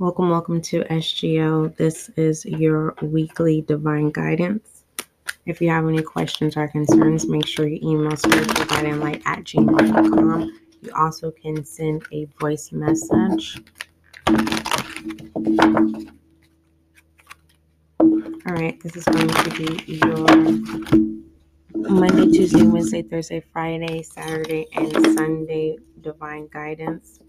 Welcome, welcome to SGL. This is your weekly divine guidance. If you have any questions or concerns, make sure you email spiritualguidinglight at gmail.com. You also can send a voice message. All right, this is going to be your Monday, Tuesday, Wednesday, Thursday, Friday, Saturday, and Sunday divine guidance.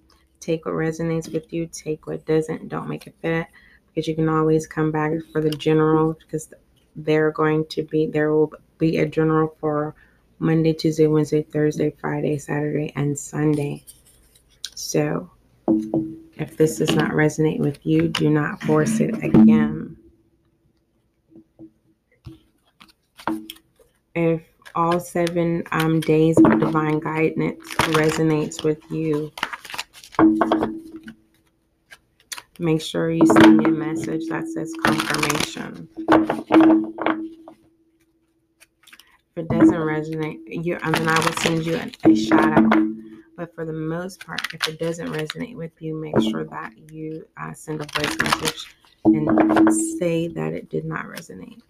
Take what resonates with you, take what doesn't, don't make it fit because you can always come back for the general because they're going to be there will be a general for Monday, Tuesday, Wednesday, Thursday, Friday, Saturday, and Sunday. So if this does not resonate with you, do not force it again. If all seven um, days of divine guidance resonates with you, Make sure you send me a message that says confirmation. If it doesn't resonate, you I I will send you a, a shout out. But for the most part, if it doesn't resonate with you, make sure that you uh, send a voice message and say that it did not resonate.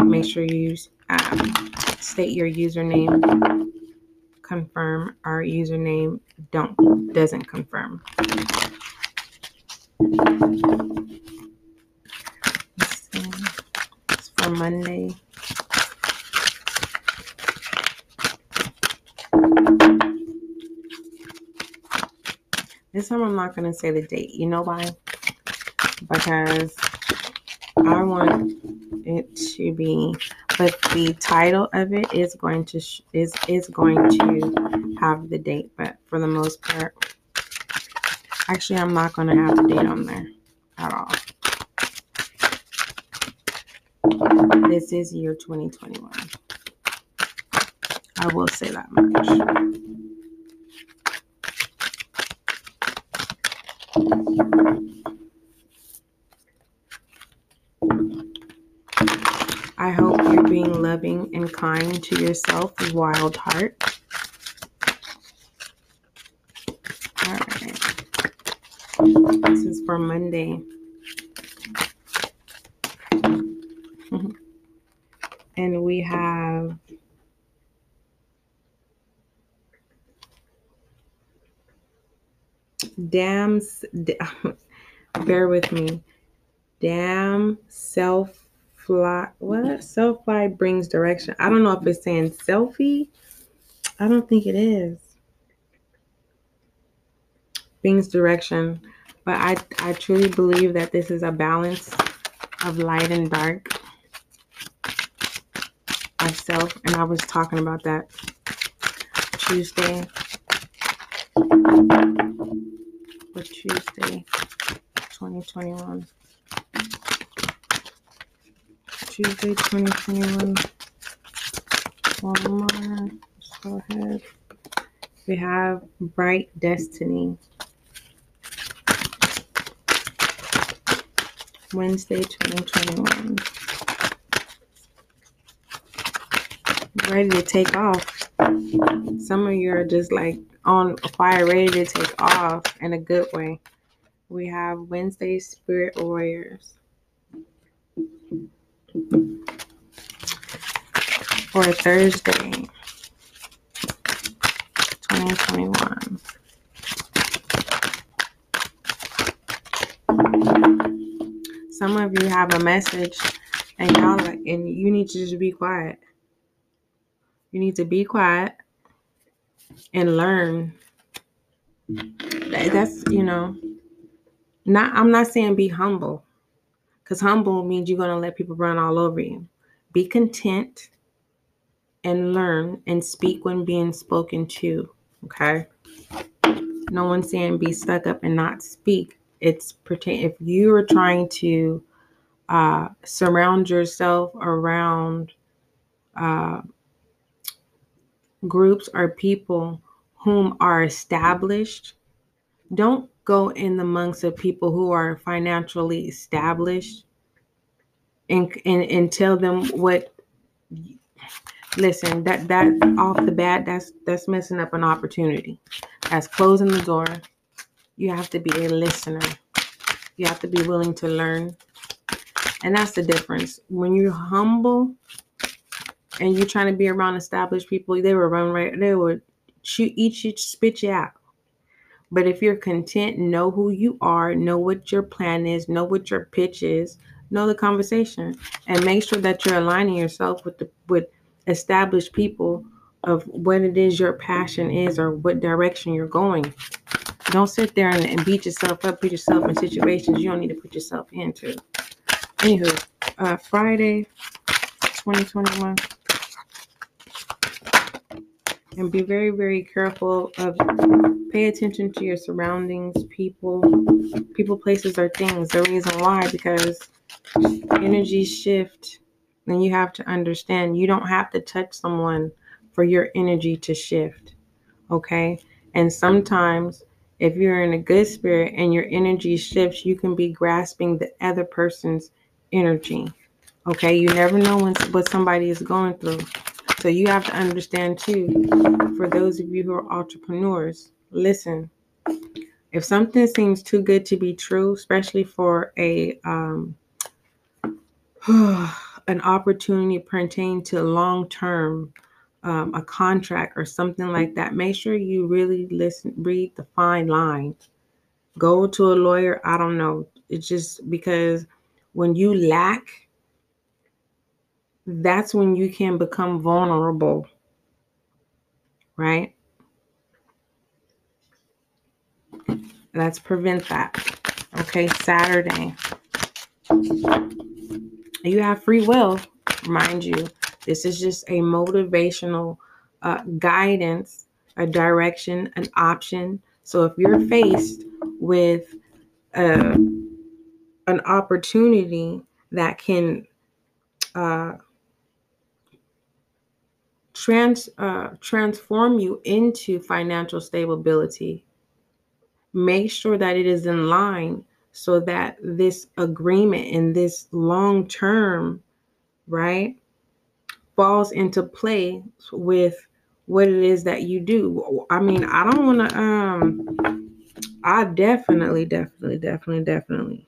Make sure you um, state your username, confirm our username don't doesn't confirm. It's for Monday. This time I'm not going to say the date. You know why? Because I want it to be, but the title of it is going to is is going to have the date. But for the most part, actually, I'm not going to have the date on there at all. This is year 2021. I will say that much. I hope you're being loving and kind to yourself, wild heart. All right. This is for Monday. and we have dams bear with me. Damn self fly what? Self fly brings direction. I don't know if it's saying selfie. I don't think it is. Brings direction but i i truly believe that this is a balance of light and dark myself and i was talking about that tuesday for tuesday 2021 Tuesday 2021. One more. Let's go ahead. We have Bright Destiny. Wednesday 2021. Ready to take off. Some of you are just like on fire, ready to take off in a good way. We have Wednesday Spirit Warriors. for Thursday, 2021. Some of you have a message and y'all and you need to just be quiet. You need to be quiet and learn. That's, you know, not I'm not saying be humble because humble means you're going to let people run all over you. Be content and learn and speak when being spoken to. Okay. No one's saying be stuck up and not speak. It's pertain if you are trying to uh, surround yourself around uh, groups or people whom are established, don't go in the amongst the people who are financially established and, and, and tell them what listen that that off the bat that's that's messing up an opportunity. That's closing the door you have to be a listener You have to be willing to learn. And that's the difference. When you're humble and you're trying to be around established people, they will run right, they would shoot, eat you, spit you out. But if you're content, know who you are, know what your plan is, know what your pitch is, know the conversation, and make sure that you're aligning yourself with the with established people of what it is your passion is or what direction you're going. Don't sit there and, and beat yourself up, put yourself in situations you don't need to put yourself into. Anywho, uh, Friday, 2021. And be very, very careful of pay attention to your surroundings, people, people, places, or things. The reason why, because energy shift, and you have to understand you don't have to touch someone for your energy to shift. Okay. And sometimes if you're in a good spirit and your energy shifts, you can be grasping the other person's energy. Okay. You never know when, what somebody is going through. So you have to understand too, for those of you who are entrepreneurs, listen. If something seems too good to be true, especially for a um, an opportunity pertaining to long term, um, a contract or something like that, make sure you really listen, read the fine lines. Go to a lawyer. I don't know. It's just because when you lack that's when you can become vulnerable, right? Let's prevent that. Okay, Saturday. You have free will, mind you. This is just a motivational uh, guidance, a direction, an option. So if you're faced with uh, an opportunity that can uh, trans uh, transform you into financial stability make sure that it is in line so that this agreement and this long term right falls into play with what it is that you do i mean i don't want to um i definitely definitely definitely definitely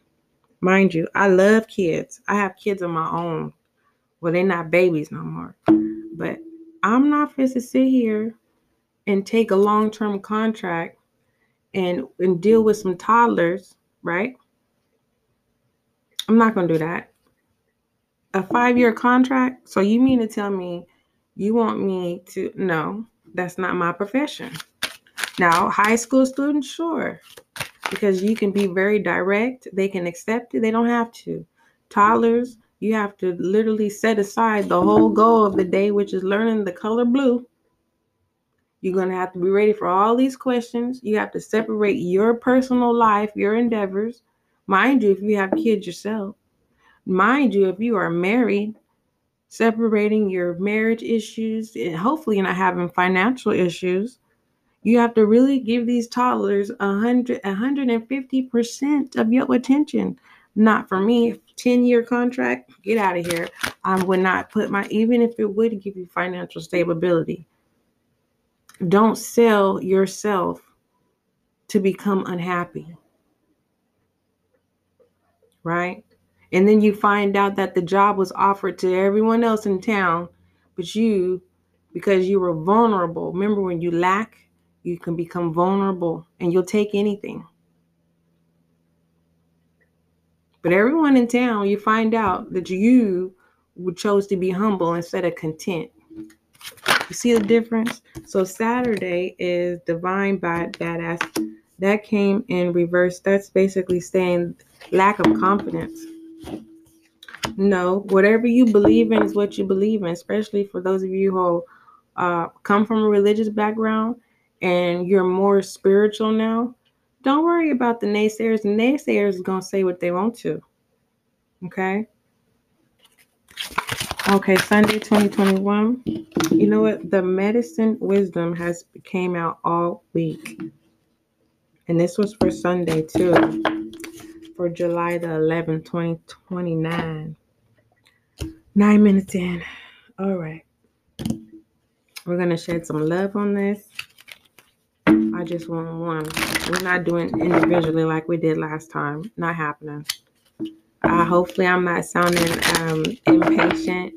mind you i love kids i have kids of my own well they're not babies no more but I'm not fit to sit here and take a long term contract and, and deal with some toddlers, right? I'm not going to do that. A five year contract? So you mean to tell me you want me to? No, that's not my profession. Now, high school students, sure, because you can be very direct. They can accept it, they don't have to. Toddlers, you have to literally set aside the whole goal of the day, which is learning the color blue. You're going to have to be ready for all these questions. You have to separate your personal life, your endeavors. Mind you, if you have kids yourself, mind you, if you are married, separating your marriage issues and hopefully not having financial issues. You have to really give these toddlers 100, 150% of your attention. Not for me. 10 year contract, get out of here. I would not put my, even if it would give you financial stability, don't sell yourself to become unhappy. Right? And then you find out that the job was offered to everyone else in town, but you, because you were vulnerable, remember when you lack, you can become vulnerable and you'll take anything. But everyone in town, you find out that you chose to be humble instead of content. You see the difference? So Saturday is divine bad badass. That came in reverse. That's basically saying lack of confidence. No, whatever you believe in is what you believe in, especially for those of you who uh, come from a religious background and you're more spiritual now. Don't worry about the naysayers. The naysayers are going to say what they want to. Okay. Okay, Sunday 2021. You know what? The medicine wisdom has came out all week. And this was for Sunday too. For July the 11th, 2029. Nine minutes in. All right. We're going to shed some love on this. I just want one. We're not doing individually like we did last time. Not happening. Uh, hopefully, I'm not sounding um, impatient.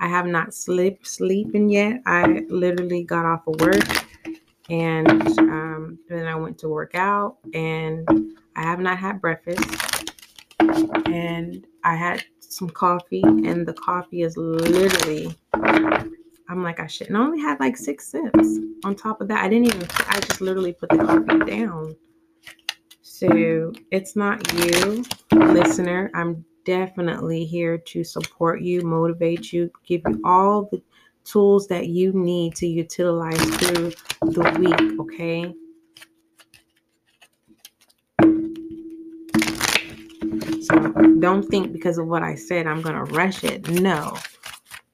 I have not slept sleeping yet. I literally got off of work and um, then I went to work out and I have not had breakfast. And I had some coffee and the coffee is literally I'm like I shouldn't I only had like six sips. On top of that I didn't even I just literally put the coffee down. So it's not you listener. I'm definitely here to support you motivate you give you all the tools that you need to utilize through the week, okay? Don't think because of what I said, I'm going to rush it. No,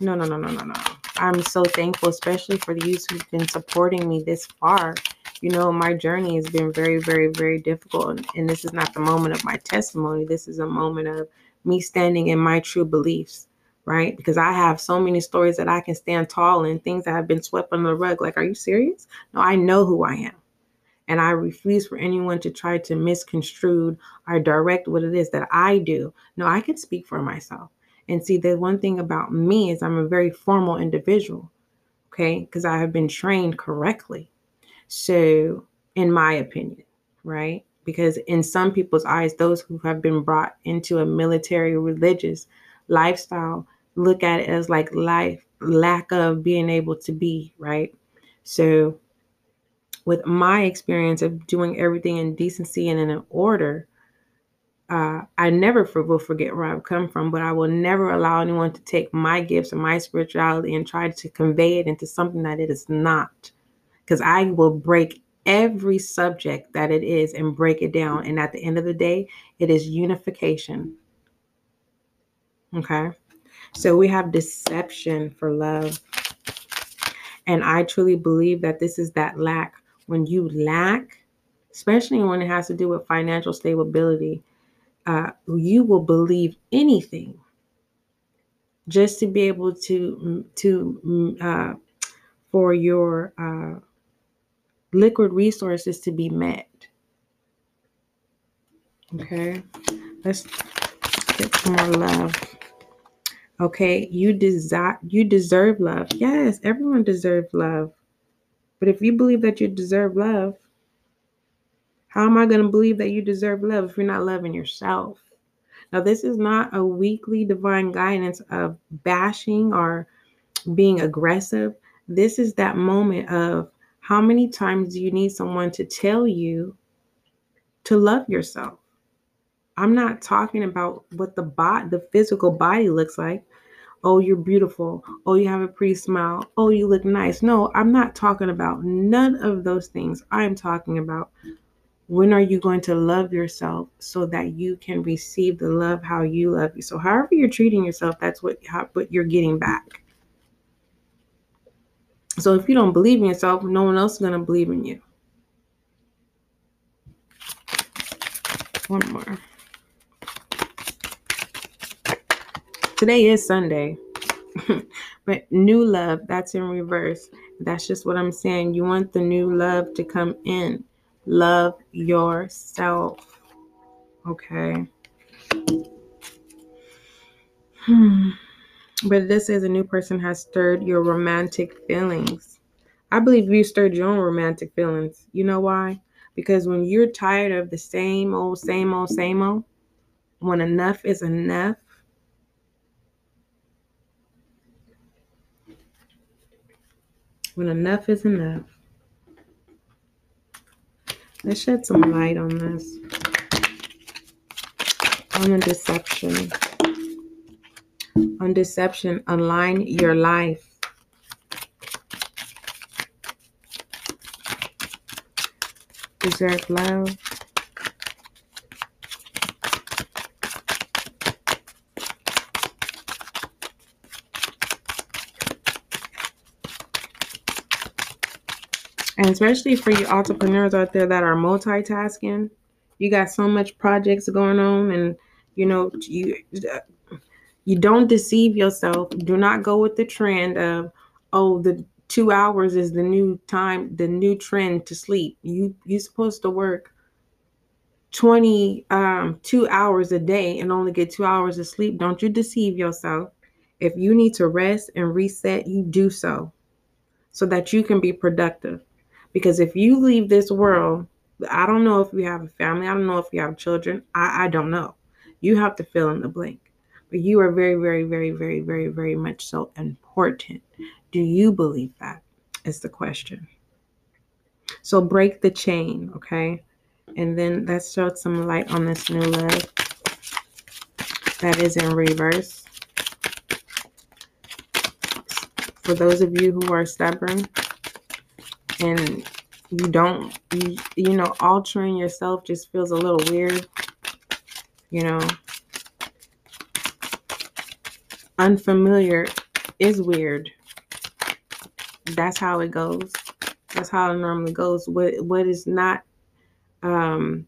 no, no, no, no, no, no. I'm so thankful, especially for the youth who've been supporting me this far. You know, my journey has been very, very, very difficult. And this is not the moment of my testimony. This is a moment of me standing in my true beliefs right? Because I have so many stories that I can stand tall in, things that have been swept under the rug. Like, are you serious? No, I know who I am. And I refuse for anyone to try to misconstrue or direct what it is that I do. No, I can speak for myself. And see, the one thing about me is I'm a very formal individual, okay? Because I have been trained correctly. So, in my opinion, right? Because in some people's eyes, those who have been brought into a military religious lifestyle look at it as like life lack of being able to be right so with my experience of doing everything in decency and in an order uh, I never will forget where I've come from, but I will never allow anyone to take my gifts and my spirituality and try to convey it into something that it is not. Because I will break every subject that it is and break it down. And at the end of the day, it is unification. Okay. So we have deception for love. And I truly believe that this is that lack. When you lack, especially when it has to do with financial stability, uh, you will believe anything just to be able to to uh, for your uh, liquid resources to be met. Okay, let's get some more love. Okay, you desire you deserve love. Yes, everyone deserves love. But if you believe that you deserve love, how am I going to believe that you deserve love if you're not loving yourself? Now, this is not a weekly divine guidance of bashing or being aggressive. This is that moment of how many times do you need someone to tell you to love yourself? I'm not talking about what the body, the physical body looks like. Oh, you're beautiful. Oh, you have a pretty smile. Oh, you look nice. No, I'm not talking about none of those things. I'm talking about when are you going to love yourself so that you can receive the love how you love you. So, however you're treating yourself, that's what how, what you're getting back. So, if you don't believe in yourself, no one else is going to believe in you. One more. Today is Sunday. but new love, that's in reverse. That's just what I'm saying. You want the new love to come in. Love yourself. Okay. Hmm. But this is a new person has stirred your romantic feelings. I believe you stirred your own romantic feelings. You know why? Because when you're tired of the same old, same old, same old, when enough is enough, when enough is enough. Let's shed some light on this. On the deception. On deception, align your life. Deserve love. And especially for you entrepreneurs out there that are multitasking, you got so much projects going on and you know you you don't deceive yourself. Do not go with the trend of oh the two hours is the new time, the new trend to sleep. You you're supposed to work 20 um two hours a day and only get two hours of sleep. Don't you deceive yourself. If you need to rest and reset, you do so so that you can be productive. Because if you leave this world, I don't know if you have a family, I don't know if you have children, I, I don't know. You have to fill in the blank. But you are very, very, very, very, very, very much so important. Do you believe that? Is the question. So break the chain, okay? And then let's shed some light on this new love that is in reverse. For those of you who are stubborn and you don't, you, you know, altering yourself just feels a little weird, you know. Unfamiliar is weird. That's how it goes. That's how it normally goes. What what is not um,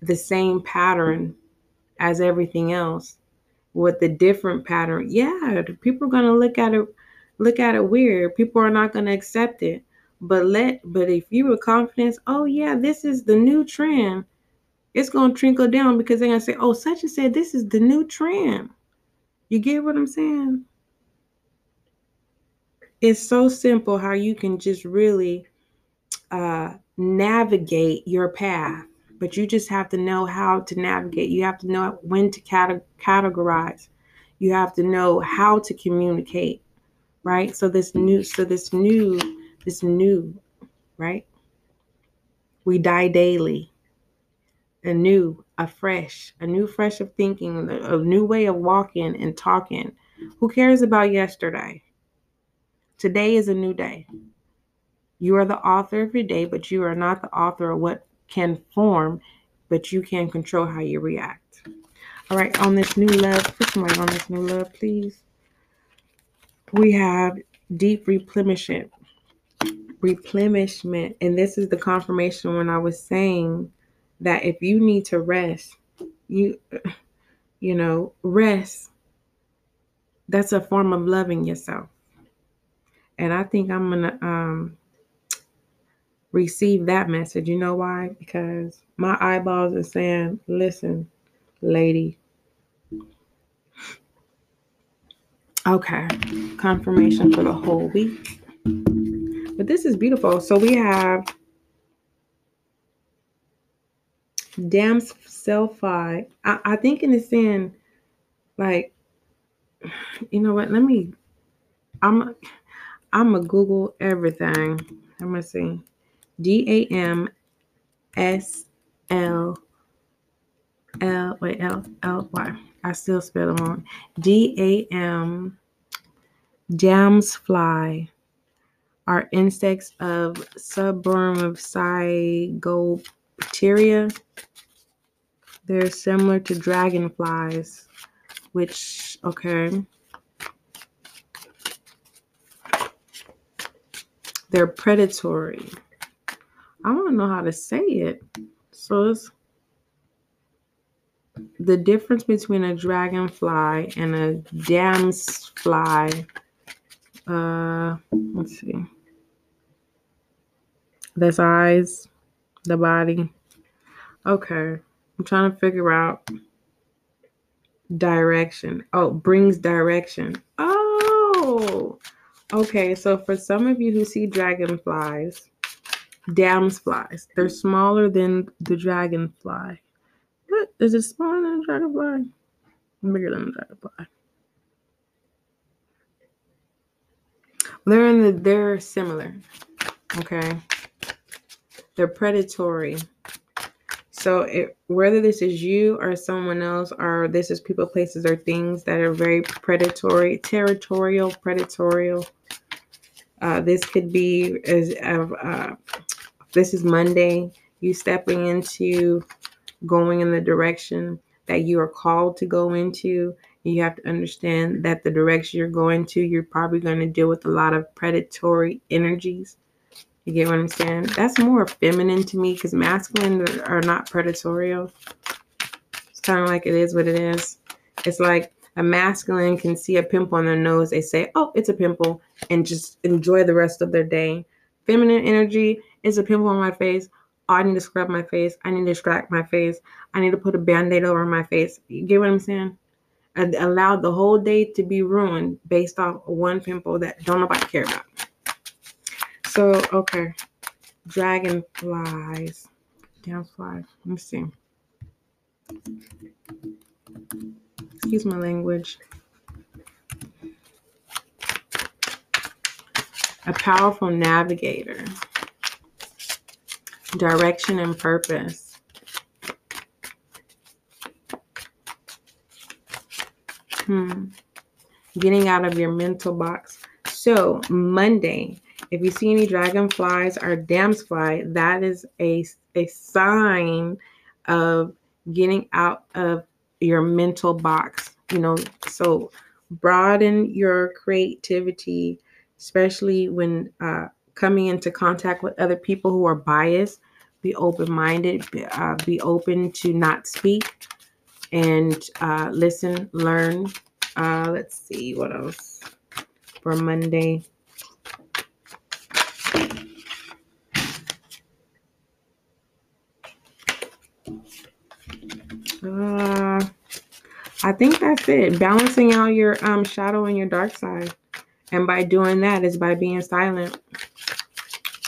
the same pattern as everything else with the different pattern yeah people are going to look at it look at it weird people are not going to accept it but let but if you were confidence oh yeah this is the new trend it's to trickle down because they're to say oh such and said this is the new trend you get what i'm saying it's so simple how you can just really uh, navigate your path, but you just have to know how to navigate. You have to know when to cate- categorize. You have to know how to communicate, right? So this new, so this new, this new, right? We die daily. A new, a fresh, a new fresh of thinking, a new way of walking and talking. Who cares about yesterday? Today is a new day. You are the author of your day, but you are not the author of what can form, but you can control how you react. All right, on this new love, put some light on this new love, please. We have deep replenishment. Replenishment. And this is the confirmation when I was saying that if you need to rest, you you know, rest. That's a form of loving yourself. And I think I'm gonna um receive that message. You know why? Because my eyeballs are saying, listen, lady. Okay, confirmation for the whole week. But this is beautiful. So we have Damselfly. I, I think in the saying, like, you know what? Let me. I'm. I'm gonna Google everything. Let me see. D A M S L L wait L L Y. I still spell them wrong. D A M jams fly are insects of suborder of Zygoptera. They're similar to dragonflies, which okay. They're predatory. I don't know how to say it. So it's the difference between a dragonfly and a damsfly. Uh, let's see. There's eyes, the body. Okay, I'm trying to figure out direction. Oh, brings direction. Oh, okay. So for some of you who see dragonflies, damsflies. They're smaller than the dragonfly. What? Is it smaller than a dragonfly? Bigger than a dragonfly. They're in the they're similar. Okay. They're predatory. So it, whether this is you or someone else, or this is people, places, or things that are very predatory, territorial, predatorial. Uh, this could be as uh, this is Monday, you stepping into going in the direction that you are called to go into. You have to understand that the direction you're going to, you're probably going to deal with a lot of predatory energies. You get what I'm saying? That's more feminine to me because masculine are not predatorial. It's kind of like it is what it is. It's like A masculine can see a pimple on their nose. They say, oh, it's a pimple, and just enjoy the rest of their day. Feminine energy is a pimple on my face. Oh, I need to scrub my face. I need to distract my face. I need to put a band aid over my face. You get what I'm saying? And allowed the whole day to be ruined based off one pimple that don't nobody care about. So, okay. Dragonflies. Flies. Let me see. Excuse my language. A powerful navigator. Direction and purpose. Hmm. Getting out of your mental box. So, Monday, if you see any dragonflies or damsfly, that is a, a sign of getting out of your mental box. You know, so broaden your creativity, especially when uh, coming into contact with other people who are biased. Be open minded, be, uh, be open to not speak and uh, listen, learn. Uh, let's see what else for Monday. Uh, I think that's it. Balancing out your um shadow and your dark side. And by doing that is by being silent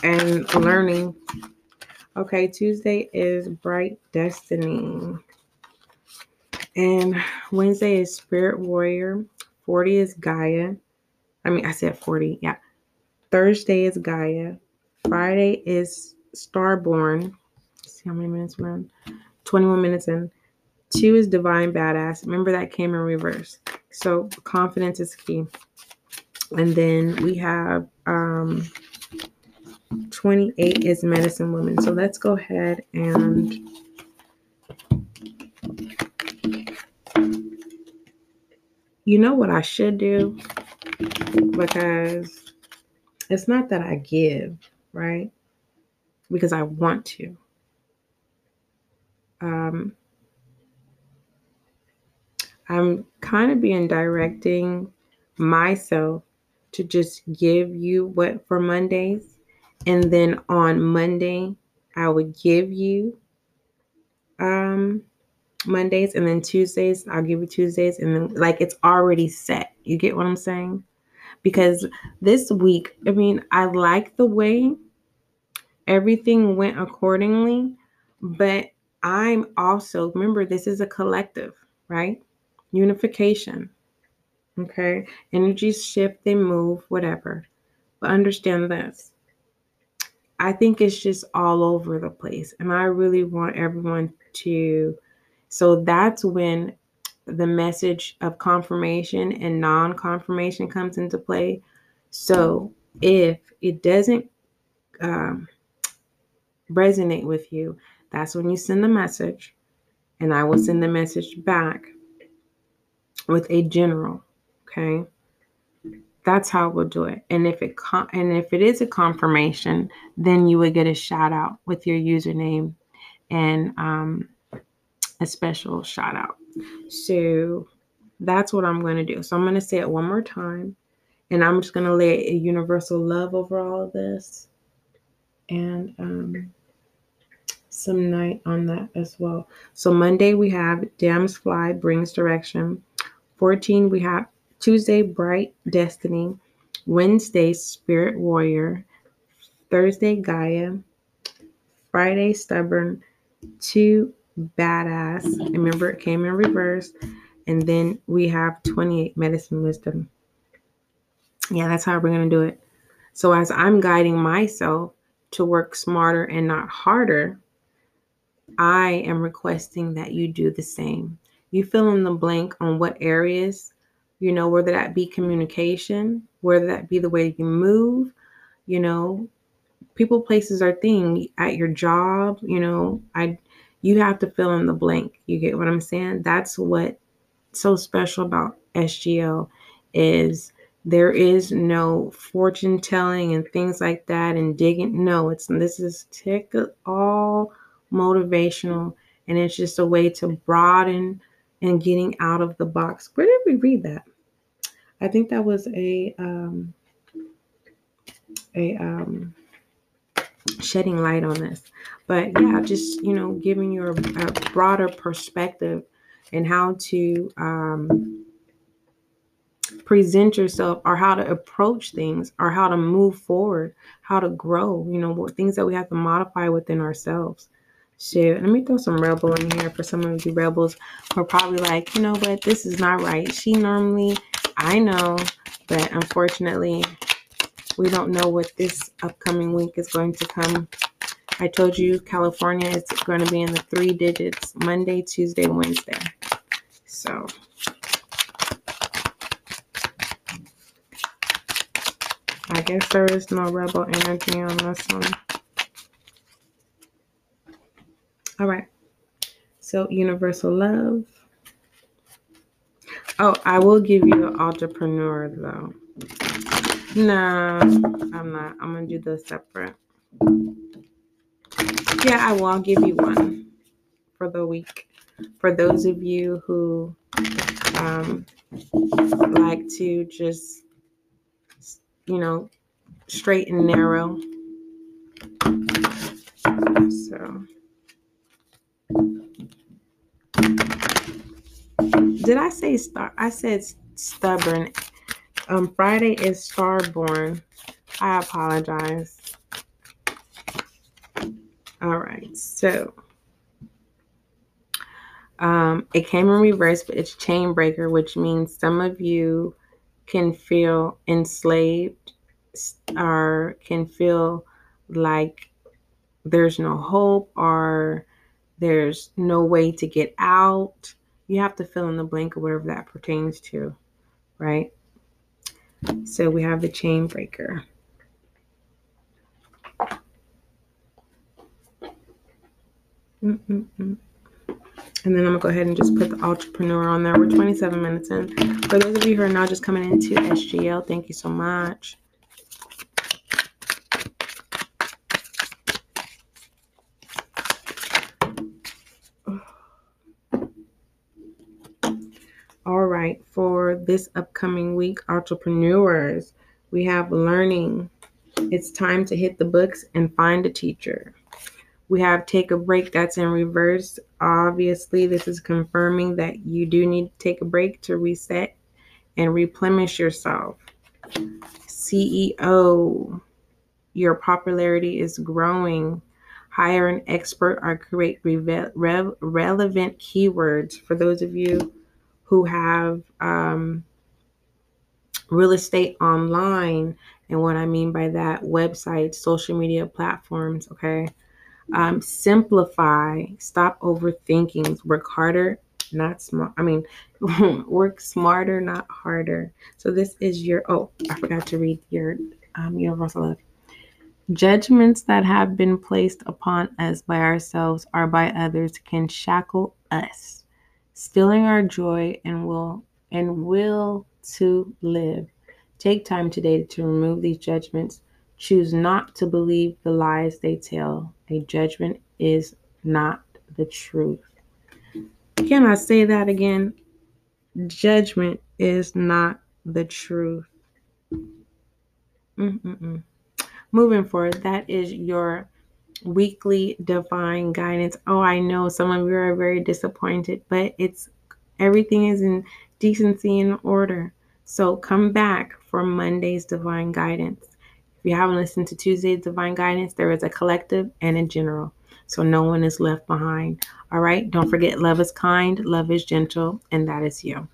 and learning. Okay, Tuesday is Bright Destiny. And Wednesday is Spirit Warrior. 40 is Gaia. I mean, I said 40. Yeah. Thursday is Gaia. Friday is Starborn. See how many minutes we're on. 21 minutes in. Two is divine badass. Remember that came in reverse. So confidence is key. And then we have um 28 is medicine woman. So let's go ahead and you know what I should do? Because it's not that I give, right? Because I want to. Um, I'm kind of being directing myself to just give you what for Mondays. And then on Monday, I would give you um Mondays and then Tuesdays, I'll give you Tuesdays and then like it's already set. You get what I'm saying? Because this week, I mean, I like the way everything went accordingly, but I'm also remember this is a collective, right? Unification. Okay, energies shift, they move, whatever. But understand this I think it's just all over the place. And I really want everyone to. So that's when the message of confirmation and non confirmation comes into play. So if it doesn't um, resonate with you, that's when you send the message, and I will send the message back with a general. Okay. That's how we'll do it. And if it and if it is a confirmation, then you would get a shout out with your username and um, a special shout out. So that's what I'm going to do. So I'm going to say it one more time. And I'm just going to lay a universal love over all of this. And um, some night on that as well. So Monday we have Dam's Fly brings direction. 14, we have Tuesday, Bright Destiny. Wednesday, Spirit Warrior. Thursday, Gaia. Friday, Stubborn. Two, Badass. Remember, it came in reverse. And then we have 28, Medicine Wisdom. Yeah, that's how we're going to do it. So, as I'm guiding myself to work smarter and not harder, I am requesting that you do the same. You fill in the blank on what areas, you know, whether that be communication, whether that be the way you move, you know, people, places, or thing at your job, you know, I you have to fill in the blank. You get what I'm saying? That's what so special about SGL is there is no fortune telling and things like that and digging. No, it's this is tick all motivational and it's just a way to broaden and getting out of the box. Where did we read that? I think that was a um, a um, shedding light on this. But yeah, just you know, giving you a, a broader perspective and how to um, present yourself or how to approach things or how to move forward, how to grow, you know, things that we have to modify within ourselves. So let me throw some rebel in here for some of you rebels who are probably like, you know what, this is not right. She normally, I know, but unfortunately, we don't know what this upcoming week is going to come. I told you California is going to be in the three digits Monday, Tuesday, Wednesday. So I guess there is no rebel energy on this one. All right. So, universal love. Oh, I will give you an entrepreneur though. No, I'm not. I'm to do those separate. Yeah, I will. I'll give you one for the week. For those of you who um, like to just you know, straight and narrow. So, did I say star? I said stubborn. Um, Friday is starborn. I apologize. All right, so um, it came in reverse, but it's chain breaker, which means some of you can feel enslaved or can feel like there's no hope or there's no way to get out. You have to fill in the blank or whatever that pertains to, right? So we have the chain breaker. Mm-mm-mm. And then I'm gonna go ahead and just put the entrepreneur on there. We're 27 minutes in. For those of you who are now just coming into SGL, thank you so much. All right, for this upcoming week, entrepreneurs, we have learning. It's time to hit the books and find a teacher. We have take a break that's in reverse. Obviously, this is confirming that you do need to take a break to reset and replenish yourself. CEO, your popularity is growing. Hire an expert or create re- re- relevant keywords for those of you who have um, real estate online. And what I mean by that, websites, social media platforms, okay? Um, simplify, stop overthinking, work harder, not smart. I mean, work smarter, not harder. So this is your, oh, I forgot to read your um, universal love. Judgments that have been placed upon us by ourselves or by others can shackle us, stealing our joy and will and will to live. Take time today to remove these judgments Choose not to believe the lies they tell. A judgment is not the truth. Can I say that again? Judgment is not the truth. Mm-mm-mm. Moving forward, that is your weekly divine guidance. Oh, I know some of you are very disappointed, but it's everything is in decency and order. So come back for Monday's divine guidance. If you haven't listened to Tuesday's Divine Guidance, there is a collective and a general. So no one is left behind. All right. Don't forget, love is kind, love is gentle, and that is you.